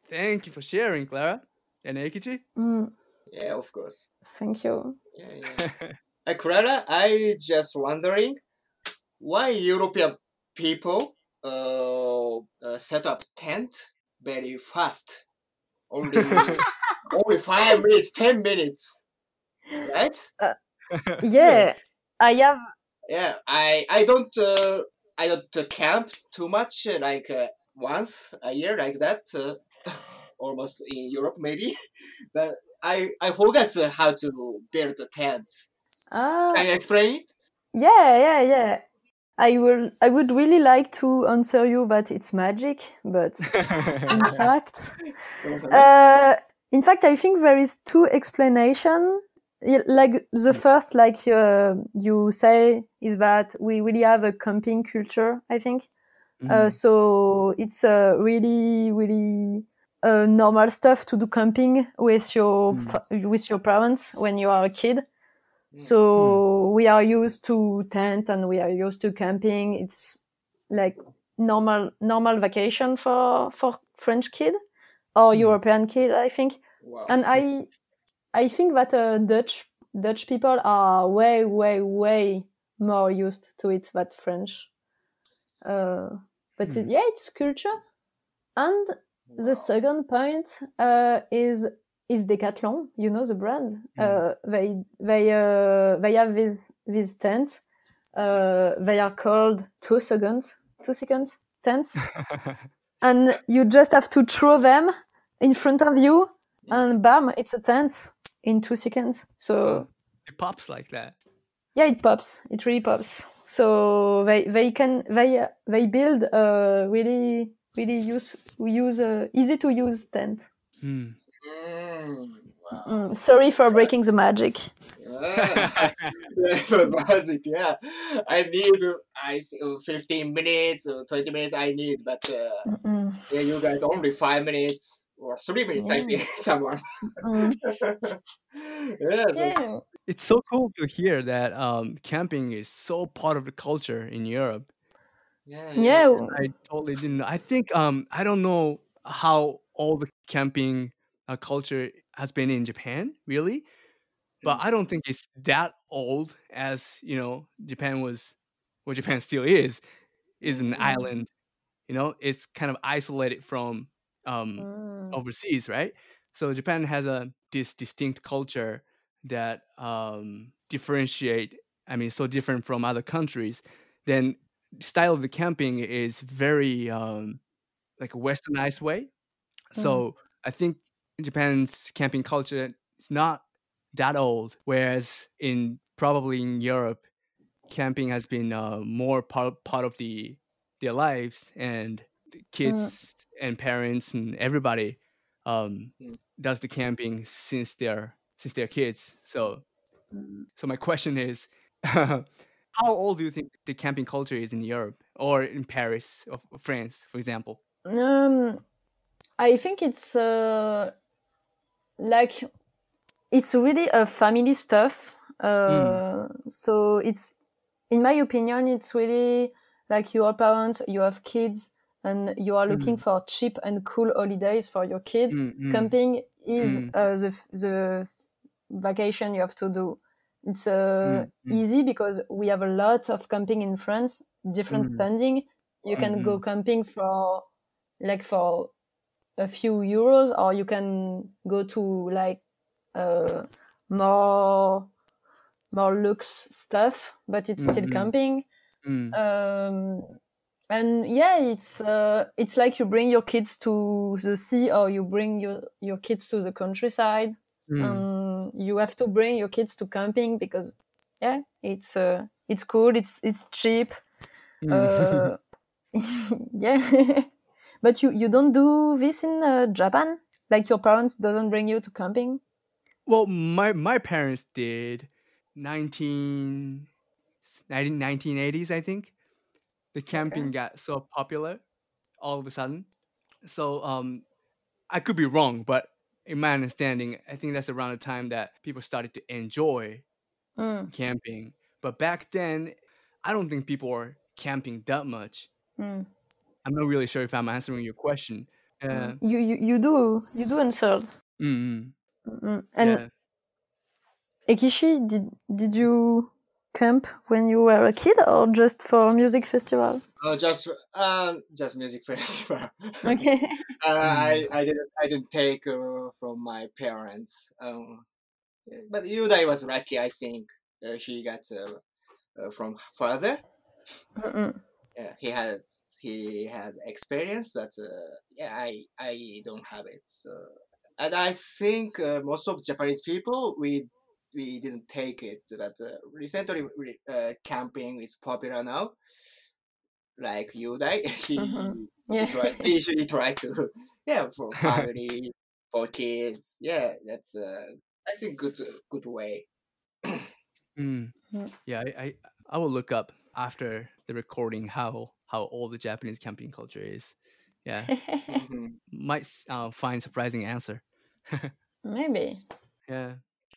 Thank you for sharing, Clara and Eikichi. Mm, yeah, of course. thank you. Yeah, yeah. Uh, Clara, I just wondering why European people uh, uh, set up tent very fast, only only five minutes, ten minutes, right? Yeah, I have. Yeah, I I don't uh, I don't uh, camp too much, uh, like uh, once a year, like that, uh, almost in Europe maybe, but I I forgot uh, how to build a tent. Ah, Can you explain it? yeah, yeah, yeah. I will. I would really like to answer you that it's magic, but in fact, uh, in fact, I think there is two explanation. Like the first, like uh, you say, is that we really have a camping culture. I think uh, Mm, so. It's uh, really, really uh, normal stuff to do camping with your Mm. fa- with your parents when you are a kid. Mm. So we are used to tent and we are used to camping. It's like normal normal vacation for for French kid or Mm. European kid, I think. wow. And I I think that uh, Dutch Dutch people are way way way more used to it than French. Uh, but Hmm. yeah, it's culture. And Wow. the second point uh, is is Decathlon. You know the brand. Uh, they they uh, they have these these tents. Uh, they are called two seconds two seconds tents, and you just have to throw them in front of you, and bam, it's a tent in two seconds. So it pops like that. yeah, it pops. It really pops. So they they can they they build a really really use use uh, easy to use tent. Hmm. Mm, wow. Mm, sorry for breaking the magic. Yeah. that was basic. Yeah, I need uh, I s- uh, fifteen minutes or twenty minutes. I need, but uh, Mm, yeah, you guys only five minutes or three minutes. I Yeah. see someone. mm. yeah, so, It's so cool to hear that um, camping is so part of the culture in Europe. yeah, Yeah. I totally didn't. know. I think um, I don't know how all the camping uh, culture has been in Japan, really, but I don't think it's that old as you know Japan was, or Japan still is, is an Mm. island. You know, it's kind of isolated from um, Mm. overseas, right? So Japan has a this distinct culture that um, differentiate. I mean, so different from other countries. Then style of the camping is very um, like a westernized way. So I think Japan's camping culture is not that old, whereas in probably in Europe, camping has been uh, more part part of the their lives, and the kids and parents and everybody um, Mm. does the camping since they're since they're kids. So Mm. so my question is, how old do you think the camping culture is in Europe or in Paris or or France, for example? Um, I think it's uh, like it's really a family stuff. Uh, So it's, in my opinion, it's really like your parents, you have kids, and you are looking for cheap and cool holidays for your kid. Mm, mm, Camping is Mm. uh, the the vacation you have to do. It's uh, Mm, mm. easy because we have a lot of camping in France, different Mm. standing. You can go Mhm. camping for like for a few euros, or you can go to like uh, more more luxe stuff, but it's still Mhm. camping. mm, Um, and yeah it's uh, it's like you bring your kids to the sea or you bring your your kids to the countryside Mm. um, you have to bring your kids to camping because yeah it's uh, it's cool it's it's cheap Mm. uh, yeah but you you don't do this in uh, japan like your parents doesn't bring you to camping well, my my parents did 19, 19 1980s, I think. The camping got so popular all of a sudden. So um, I could be wrong, but in my understanding, I think that's around the time that people started to enjoy Mm, camping. But back then, I don't think people were camping that much. mm. I'm not really sure if I'm answering your question. Uh, you, you you do you do answer mm, Mm, and yeah. Eikichi, did did you camp when you were a kid or just for music festival? Uh, just uh, just music festival. Okay. uh, I I didn't I didn't take uh, from my parents. Um, but Yudai was lucky. I think uh, he got uh, uh, from father. Mm-mm. Yeah, he had he had experience, but uh, yeah, I I don't have it. So, and I think uh, most of Japanese people we we didn't take it. that uh, recently, re- uh, camping is popular now. Like Yudai, he Mhm. he Yeah. try he usually try to yeah for family for kids. Yeah, that's uh I think good good way. Mm. Mm. Yeah, I, I I will look up after the recording how how old the Japanese camping culture is. Yeah, Mhm. might uh, find surprising answer. Maybe. Yeah.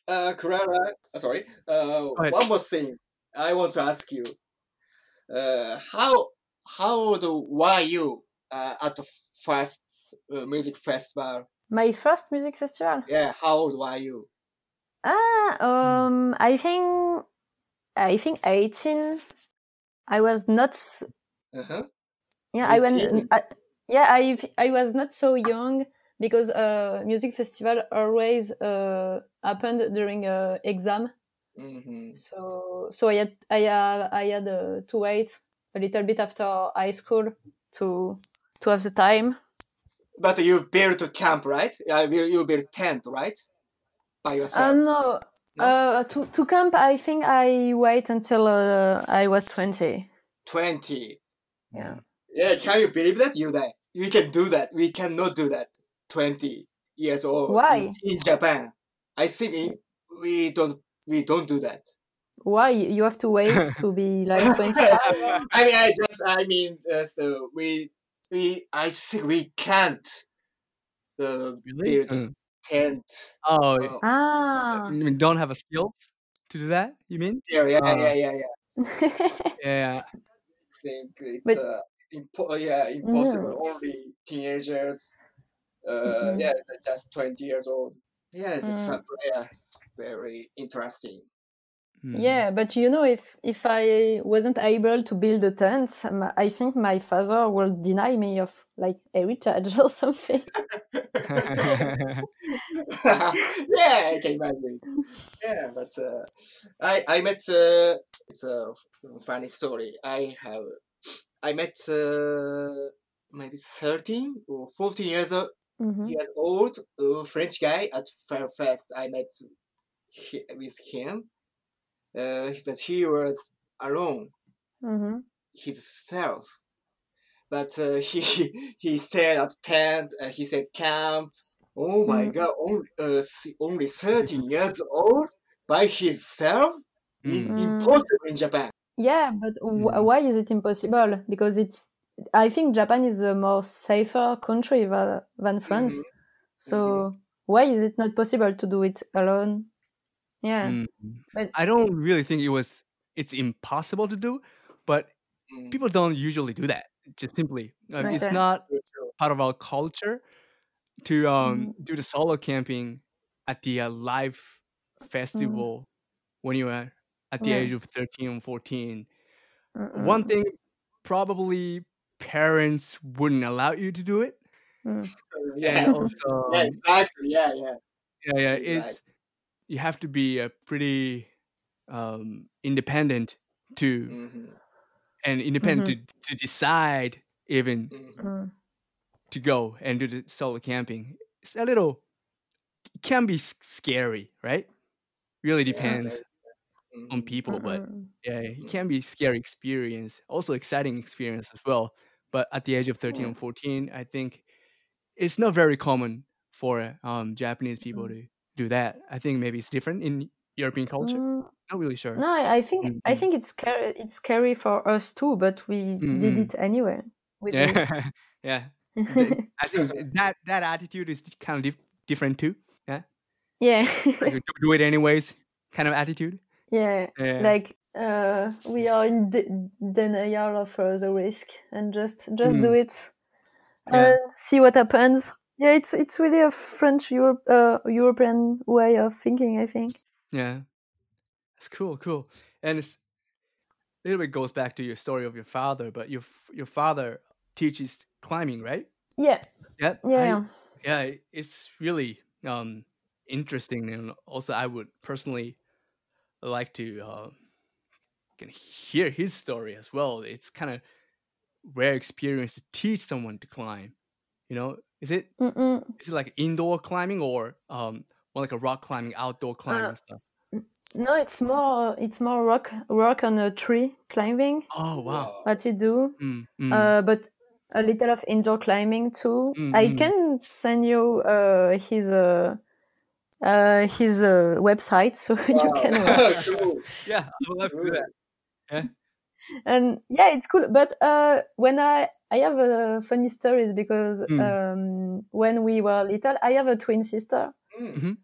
Uh, Clara, uh, sorry. Uh, one more thing I want to ask you. Uh, how how old were you uh, at the first uh, music festival? My first music festival. Yeah, how old were you? Ah, um, I think I think eighteen. I was not. Uh-huh. Yeah, I went. I, yeah, I I was not so young because uh, music festival always uh, happened during uh, exam. hmm So so I had I had I had uh, to wait a little bit after high school to to have the time. But you built a camp, right? You built tent, right? By Uh, yourself. no, No? Uh, to to camp, I think I wait until uh, I was twenty. Twenty. Yeah. Yeah, can you believe that? You that we can do that. We cannot do that. Twenty years old. Why? In, in Japan, I think in, we don't we don't do that. Why you have to wait to be like twenty five? I mean, I just I mean, uh, so we we I think we can't uh, Really? build Mm. tent. Oh, Uh, ah. you don't have a skill to do that? You mean? yeah, yeah, Uh, yeah, yeah, yeah. Yeah. I think it's But- uh, impo- yeah impossible. Only teenagers. Uh, Mhm. yeah, just twenty years old. Yeah, it's Mm. a, yeah, it's very interesting. Mm. yeah, but you know, if if I wasn't able to build a tent, I think my father will deny me of like heritage or something. yeah, I can imagine. Yeah, but uh, I I met uh, it's a funny story. I have I met uh, maybe thirteen or fourteen years old, Mhm. years old uh, French guy at Fairfest. I met he, with him, uh, but he was alone Mhm. himself. But uh, he he stayed at tent. Uh, he said camp. Oh my Mm. god! Only uh, only thirteen years old by himself. I- Mm. Impossible in Japan. Yeah, but w- Mm. why is it impossible? Because it's. I think Japan is a more safer country than, than France. Mhm. So why is it not possible to do it alone? Yeah. Mm. But- I don't really think it was. It's impossible to do, but Mm. people don't usually do that. Just simply, uh, it's not True, true. part of our culture to um, Mm. do the solo camping at the uh, live festival when you are at the Yeah. age of 13 or 14 Mm-mm. one thing probably parents wouldn't allow you to do it Mm. Yeah, also yeah, exactly. Yeah, yeah. yeah yeah Exactly. it's you have to be a pretty um, independent to hmm and independent to, to decide even Mhm. Mm. to go and do the solo camping. It's a little it can be scary, right? Really Yeah, depends on Mhm. people, but yeah, it Mm. can be scary experience, also exciting experience as well. But at the age of 13 Yeah. and 14, I think it's not very common for um, Japanese people Mm. to do that. I think maybe it's different in European culture. Mm, Not really sure. No, I I think I Mhm. think it's scary. It's scary for us too, but we did Mhm. it anyway. Yeah, yeah. I think that that attitude is kind of dif- different too. Yeah, yeah, like do it anyways, kind of attitude. yeah. Yeah. Like uh, we are in de- denial of uh, the risk and just just do Mm. it Yeah. and see what happens. Yeah, it's it's really a French Europe uh, European way of thinking. I think. Yeah, that's cool, cool. And it's a little bit goes back to your story of your father, but your your father teaches climbing, right? Yeah, Yep. I- yeah. yeah, it's really um interesting, and also I would personally like to uh, can hear his story as well. It's kind of rare experience to teach someone to climb. You know, is it Mm-mm. is it like indoor climbing or um more like a rock climbing, outdoor climbing Uh, stuff? No, it's more it's more rock rock on a tree climbing. Oh wow. What you do. Mm, mm. uh, but a little of indoor climbing too. I Mhm. can send you uh, his uh, uh, his uh, website so you can watch. cool. yeah, I would love to do that. And yeah, it's cool. But uh, when I I have a funny stories because Mm. um, when we were little, I have a twin sister. Mm.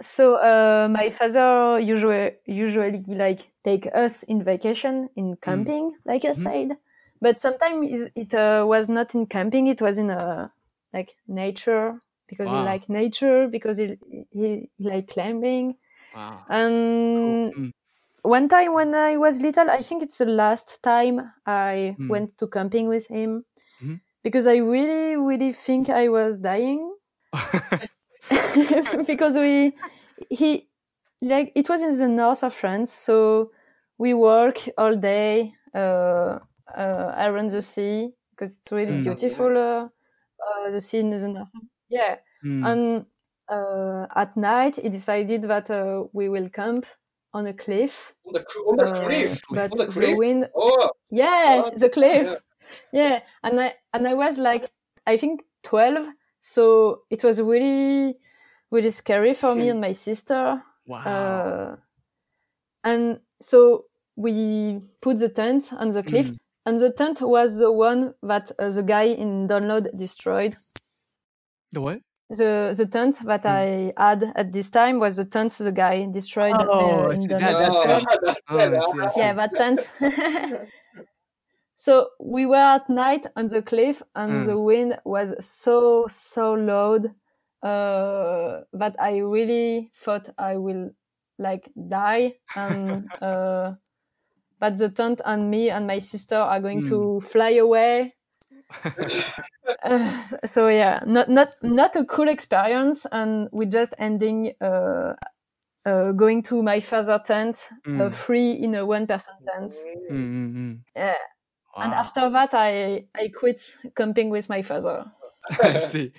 So uh, my father usually usually like take us in vacation in camping, like I Mhm. said. But sometimes it uh, was not in camping; it was in a like nature because Wow. he like nature because he he, he like climbing. Wow. And Mm. One time when I was little, I think it's the last time I Mm. went to camping with him Mhm. because I really really think I was dying because we he like it was in the north of France, so we work all day uh, uh, around the sea because it's really Mm. beautiful. Uh, uh, the sea in the north. Yeah, Mm. and uh, at night he decided that uh, we will camp on a cliff. On the, on the uh, cliff. but On the the wind, Oh, yeah, What? the cliff yeah. yeah and i and i was like i think 12 so it was really really scary for me and my sister wow. uh, and so we put the tent on the cliff Mm. and the tent was the one that uh, the guy in download destroyed the what? The the tent that Mm. i had at this time was the tent the guy destroyed Oh, uh, in download That- Oh, it. that's it, I see, I huh? see. yeah that tent so we were at night on the cliff and Mm. the wind was so so loud uh, that i really thought i will like die and uh, that the tent and me and my sister are going Mm. to fly away uh, so yeah not not not a cool experience and we just ending uh, uh, going to my father tent uh, Mm. free in a one person tent Mm, mm, mm. yeah and after that i i quit camping with my father I see.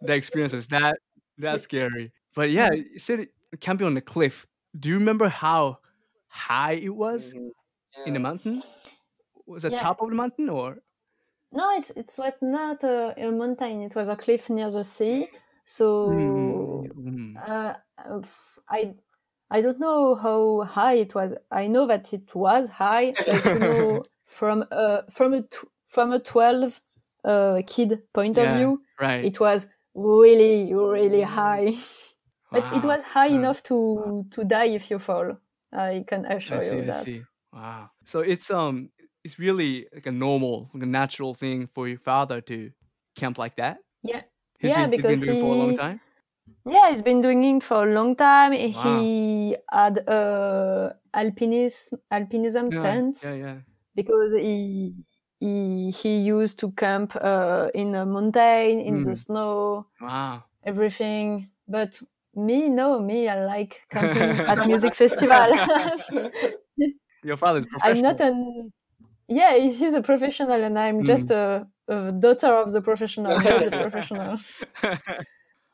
The experience was that that scary. But yeah, Mm-hmm. you said camping on the cliff. Do you remember how high it was Mhm. in the mountain? Was it Yeah. top of the mountain or? No it's it's like not a, a mountain it was a cliff near the sea so Mm, mm. uh, uh, i i don't know how high it was i know that it was high like you know from uh from a tw- from a 12 uh kid point of Yeah, view Right. it was really really high but it was high Wow. enough to to die if you fall i can assure I see. you I that see. Wow. So it's um it's really like a normal, like a natural thing for your father to camp like that. yeah He's Yeah, been, he's because been doing it for a long he- time. Yeah, he's been doing it for a long time. Wow. He had a alpinism alpinism Yeah, tent yeah, yeah. because he he he used to camp uh, in a mountain in the Mm. snow, Wow. everything. But me, no, me, I like camping at music festival. Your father's professional. I'm not an yeah, he's a professional, and I'm just Mm. a, a daughter of the professional, not the professional.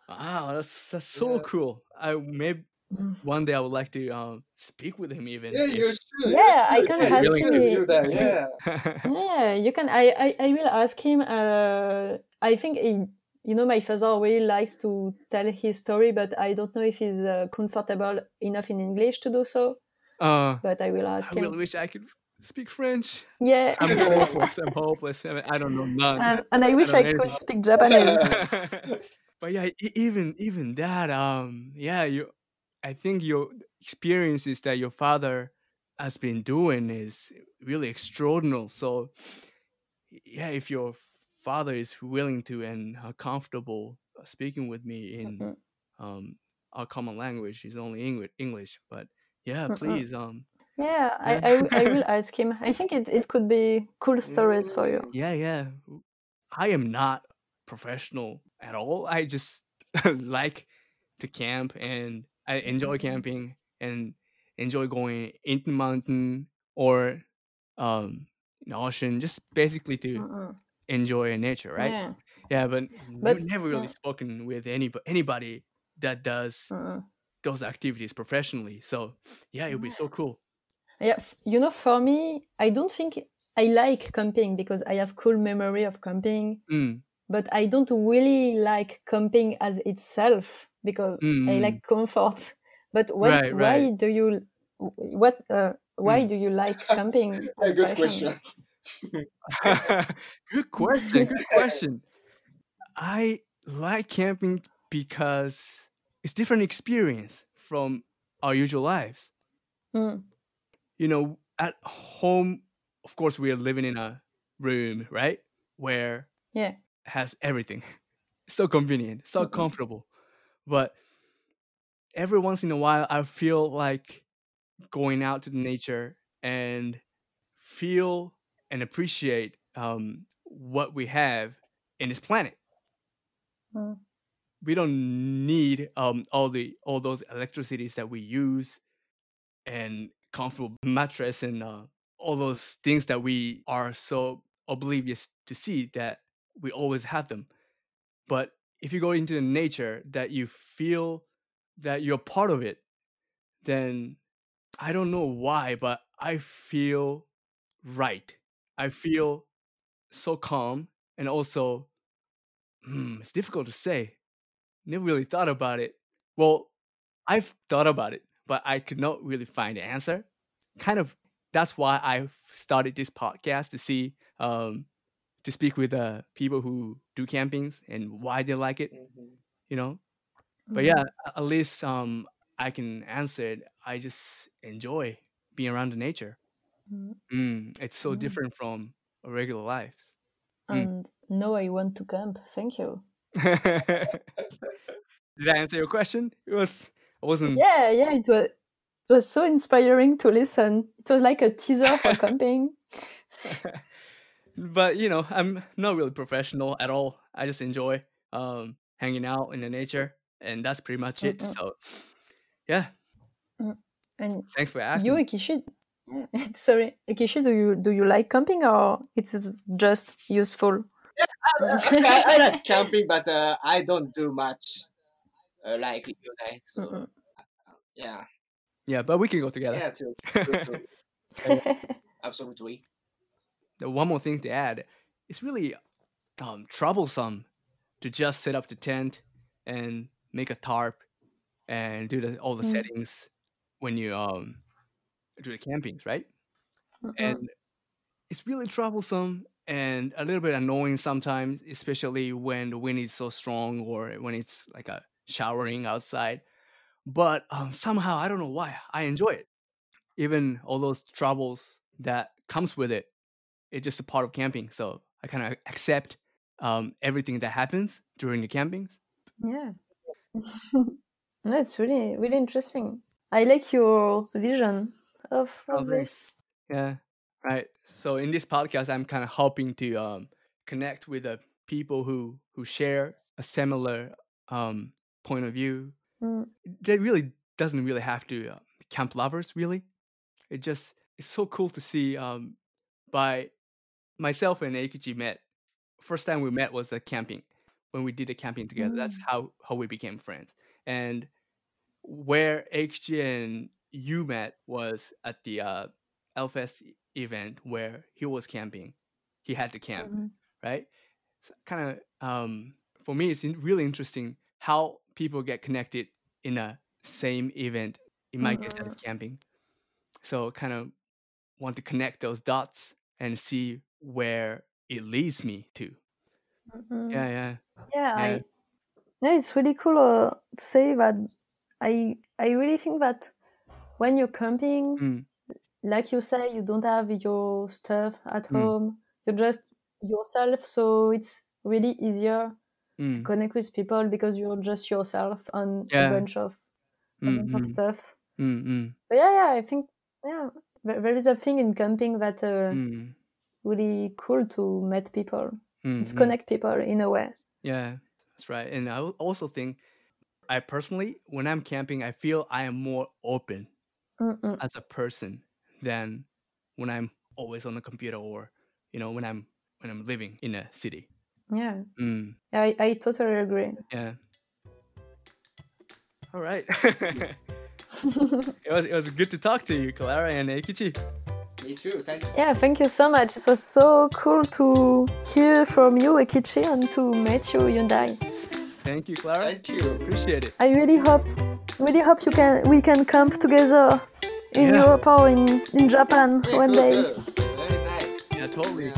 wow, that's that's so Yeah. cool. I maybe Mm. one day I would like to um speak with him even. Yeah, if- you should. you Yeah, I should. can yeah, you ask should him review that. Yeah. Yeah, you can. I, I, I will ask him. Uh, I think he, you know, my father really likes to tell his story, but I don't know if he's uh, comfortable enough in English to do so. uh, But I will ask I him. really wish I could speak French. Yeah, I'm hopeless. I'm hopeless. I, mean, I don't know none. and, and I wish don't I, know anything could speak Japanese. but yeah, even even that, um, yeah, you, I think your experiences that your father has been doing is really extraordinary. So, yeah, if your father is willing to and uh, comfortable speaking with me in Mhm. um our common language is only English, English, but yeah, Mhm. please, um, Yeah, I, Yeah. I, I will ask him. I think it, it could be cool stories for you. yeah, yeah. I am not professional at all. I just like to camp and I enjoy Mhm. camping and enjoy going into the mountain or um an ocean, just basically to Mm-mm. enjoy nature, right? Yeah. Yeah, but, But, we've never really yeah. spoken with anybody anybody that does Mm-mm. those activities professionally. So yeah, it would be so cool. Yeah, f- you know, for me, I don't think I like camping because I have cool memory of camping, Mm, but I don't really like camping as itself because I mm, like comfort. But what, Right, why right. do you, what, uh, why Mm. do you like camping? A good passion? question. good question. Good question. I like camping because it's different experience from our usual lives. Mm, You know, at home, of course, we are living in a room, right, where yeah. has everything. So convenient, so Mm-mm. comfortable. But every once in a while, I feel like going out to the nature and feel and appreciate um, what we have in this planet. Mm. We don't need um, all the all those electricities that we use and comfortable mattress and uh, all those things that we are so oblivious to see that we always have them. But if you go into the nature that you feel that you're part of it, then I don't know why, but I feel right. I feel so calm and also hmm, it's difficult to say. Never really thought about it. Well, I've thought about it, but I could not really find the answer. Kind of that's why I started this podcast to see um to speak with uh people who do campings and why they like it, Mhm. you know. But Mhm. yeah, at least um I can answer it. I just enjoy being around the nature. Mm. Mm, it's so Mm. different from our regular lives. Mm. And now I want to camp. Thank you. Did I answer your question? It was I wasn't Yeah, yeah, it was it was so inspiring to listen. It was like a teaser for camping. but you know, I'm not really professional at all. I just enjoy um hanging out in the nature and that's pretty much it. Mm-mm. So yeah, And thanks for you, asking. Eikichi, yeah, sorry, Eikichi, do you do you like camping or it's just useful? Actually, I, I like camping, but uh, I don't do much uh, like you guys. So yeah, Yeah, but we can go together. yeah, true, true, true. absolutely. The one more thing to add, it's really um, troublesome to just set up the tent and make a tarp and do the, all the Mm. settings when you um do the campings, right? And it's really troublesome and a little bit annoying sometimes, especially when the wind is so strong or when it's like a showering outside. But um, somehow I don't know why I enjoy it. Even all those troubles that comes with it, it's just a part of camping. So I kind of accept um, everything that happens during the campings. Yeah. That's really really interesting. I like your vision of, Oh, of this. Yeah. Right. So in this podcast, I'm kind of hoping to um, connect with the people who who share a similar um, point of view. Mm. They really doesn't really have to uh, camp lovers. Really, it just it's so cool to see um, by myself and Eikichi met. First time we met was at camping when we did a camping together. That's Mm. how how we became friends. And where Eikichi and you met was at the uh, Hellfest event where he was camping. He had to camp, Mhm. right? So kind of um, for me, it's in- really interesting how people get connected in a same event. In my case, that's camping. So kind of want to connect those dots and see where it leads me to. Mhm. Yeah, yeah, yeah, Yeah. I, yeah, it's really cool uh, to say that. I I really think that when you're camping, Mm. like you say, you don't have your stuff at Mm. home. You're just yourself, so it's really easier to Mm. connect with people because you're just yourself on Yeah. a bunch of a Mm, bunch of stuff. mm, mm, But yeah, yeah, I think yeah, there is a thing in camping that uh, mm, really cool to meet people. mm, It's connect people in a way. Yeah, that's right. And I also think, I personally, when I'm camping, I feel I am more open Mm-mm. as a person than when I'm always on the computer or, you know, when I'm when I'm living in a city. Yeah, Mm, I I totally agree. yeah. All right. it was it was good to talk to you, Clara and Eikichi. Me too. Thank you. Yeah, thank you so much. It was so cool to hear from you, Eikichi, and to meet you, Yudai. Thank you, Clara. Thank you. Appreciate it. I really hope, really hope you can we can camp together in Yeah. Europe or in, in Japan Very one good, day. good. Very nice. Yeah, totally. Yeah.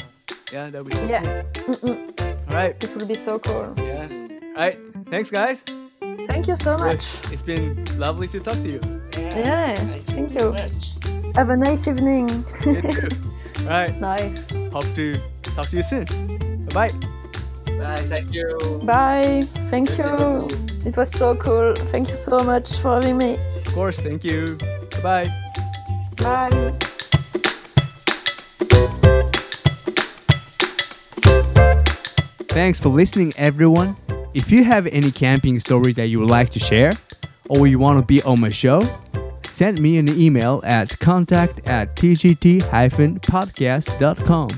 Yeah, that'd be so Yeah, Mm-mm. cool. All right. it will be so cool. Yeah. All right. Thanks, guys. Thank you so much. It's been lovely to talk to you. Yeah, thank you. very much. Have a nice evening. You too. All right. nice. Hope to talk to you soon. Bye bye. Bye. Thank you. Bye. Thank See you. you. It was so cool. Thank you so much for having me. Of course. Thank you. Bye bye. Bye. Thanks for listening, everyone. If you have any camping story that you would like to share, or you want to be on my show, send me an email at contact at tgt-podcast.com.